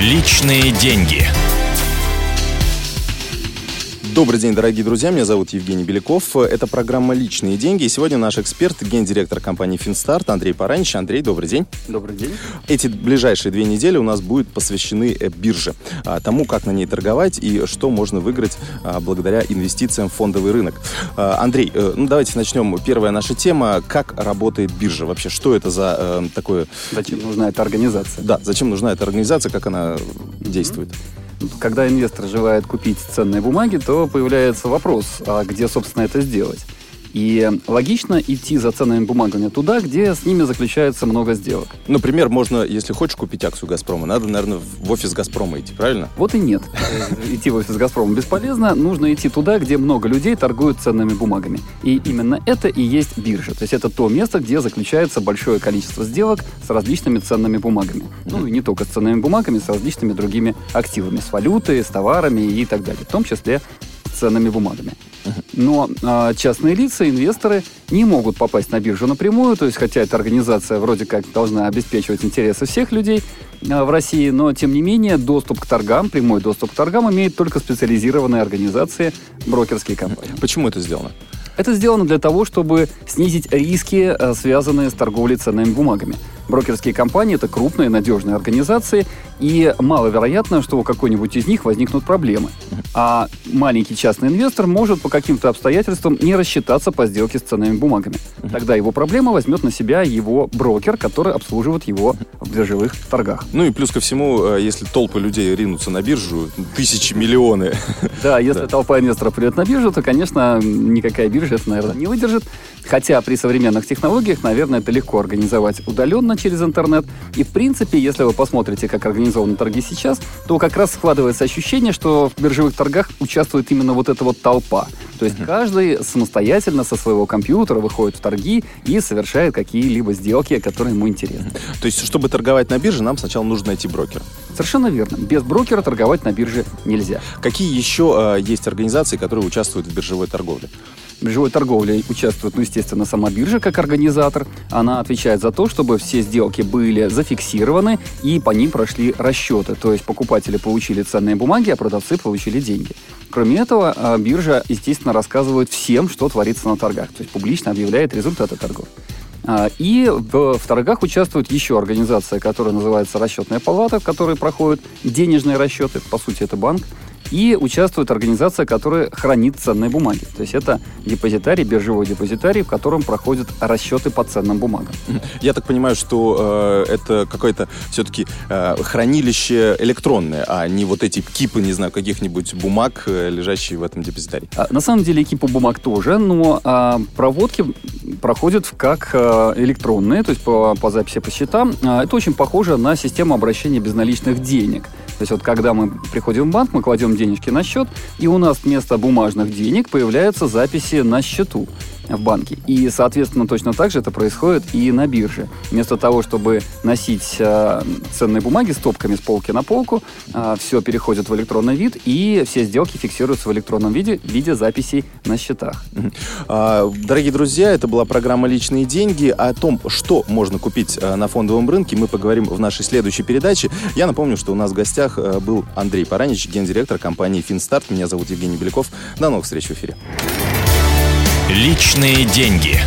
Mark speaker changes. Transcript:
Speaker 1: Личные деньги.
Speaker 2: Добрый день, дорогие друзья. Меня зовут Евгений Беляков. Это программа «Личные деньги». И сегодня наш эксперт, гендиректор компании «Финстарт» Андрей Паранич. Андрей, добрый день.
Speaker 3: Добрый день.
Speaker 2: Эти ближайшие две недели у нас будут посвящены э, бирже, а, тому, как на ней торговать и что можно выиграть а, благодаря инвестициям в фондовый рынок. А, Андрей, э, ну давайте начнем. Первая наша тема. Как работает биржа вообще? Что это за э, такое...
Speaker 3: Зачем нужна эта организация?
Speaker 2: Да, зачем нужна эта организация, как она действует?
Speaker 3: Когда инвестор желает купить ценные бумаги, то появляется вопрос, а где, собственно, это сделать? И логично идти за ценными бумагами туда, где с ними заключается много сделок.
Speaker 2: Например, можно, если хочешь купить акцию «Газпрома», надо, наверное, в офис «Газпрома» идти, правильно?
Speaker 3: Вот и нет. Идти в офис «Газпрома» бесполезно. Нужно идти туда, где много людей торгуют ценными бумагами. И именно это и есть биржа. То есть это то место, где заключается большое количество сделок с различными ценными бумагами. Ну и не только с ценными бумагами, с различными другими активами, с валютой, с товарами и так далее. В том числе ценными бумагами. Но э, частные лица, инвесторы не могут попасть на биржу напрямую, то есть хотя эта организация вроде как должна обеспечивать интересы всех людей э, в России, но тем не менее доступ к торгам, прямой доступ к торгам имеют только специализированные организации, брокерские компании.
Speaker 2: Почему это сделано?
Speaker 3: Это сделано для того, чтобы снизить риски, э, связанные с торговлей ценными бумагами. Брокерские компании – это крупные, надежные организации, и маловероятно, что у какой-нибудь из них возникнут проблемы. А маленький частный инвестор может по каким-то обстоятельствам не рассчитаться по сделке с ценными бумагами. Тогда его проблема возьмет на себя его брокер, который обслуживает его в биржевых торгах.
Speaker 2: Ну и плюс ко всему, э, если толпы людей ринутся на биржу, тысячи, миллионы.
Speaker 3: Да, если толпа инвесторов придет на биржу, то, конечно, никакая биржа это, наверное, не выдержит. Хотя при современных технологиях, наверное, это легко организовать удаленно через интернет. И, в принципе, если вы посмотрите, как организованы торги сейчас, то как раз складывается ощущение, что в биржевых торгах участвует именно вот эта вот толпа. То есть каждый самостоятельно со своего компьютера выходит в торги и совершает какие-либо сделки, которые ему интересны.
Speaker 2: То есть, чтобы торговать на бирже, нам сначала нужно найти брокера.
Speaker 3: Совершенно верно. Без брокера торговать на бирже нельзя.
Speaker 2: Какие еще э, есть организации, которые участвуют в биржевой торговле?
Speaker 3: Биржевой торговле участвует, ну, естественно, сама биржа как организатор. Она отвечает за то, чтобы все сделки были зафиксированы и по ним прошли расчеты. То есть покупатели получили ценные бумаги, а продавцы получили деньги. Кроме этого, а, биржа, естественно, рассказывает всем, что творится на торгах. То есть публично объявляет результаты торгов. А, И в, в торгах участвует еще организация, которая называется расчетная палата, в которой проходят денежные расчеты. По сути, это банк. И участвует организация, которая хранит ценные бумаги. То есть это депозитарий, биржевой депозитарий, в котором проходят расчеты по ценным бумагам.
Speaker 2: Я так понимаю, что э, это какое-то все-таки э, хранилище электронное, а не вот эти кипы, не знаю, каких-нибудь бумаг, э, лежащие в этом депозитарии.
Speaker 3: А, на самом деле экипы бумаг тоже, но а, проводки проходят как а, электронные, то есть по, по записи по счетам. А, это очень похоже на систему обращения безналичных денег. То есть вот когда мы приходим в банк, мы кладем денежки на счет, и у нас вместо бумажных денег появляются записи на счету в банке. И, соответственно, точно так же это происходит и на бирже. Вместо того, чтобы носить э, ценные бумаги стопками с полки на полку, э, все переходит в электронный вид, и все сделки фиксируются в электронном виде в виде записей на счетах.
Speaker 2: А, Дорогие друзья, это была программа «Личные деньги». О том, что можно купить э, на фондовом рынке, мы поговорим в нашей следующей передаче. Я напомню, что у нас в гостях э, был Андрей Паранич, гендиректор компании «Финстарт». Меня зовут Евгений Беляков. До новых встреч в эфире.
Speaker 1: Личные деньги.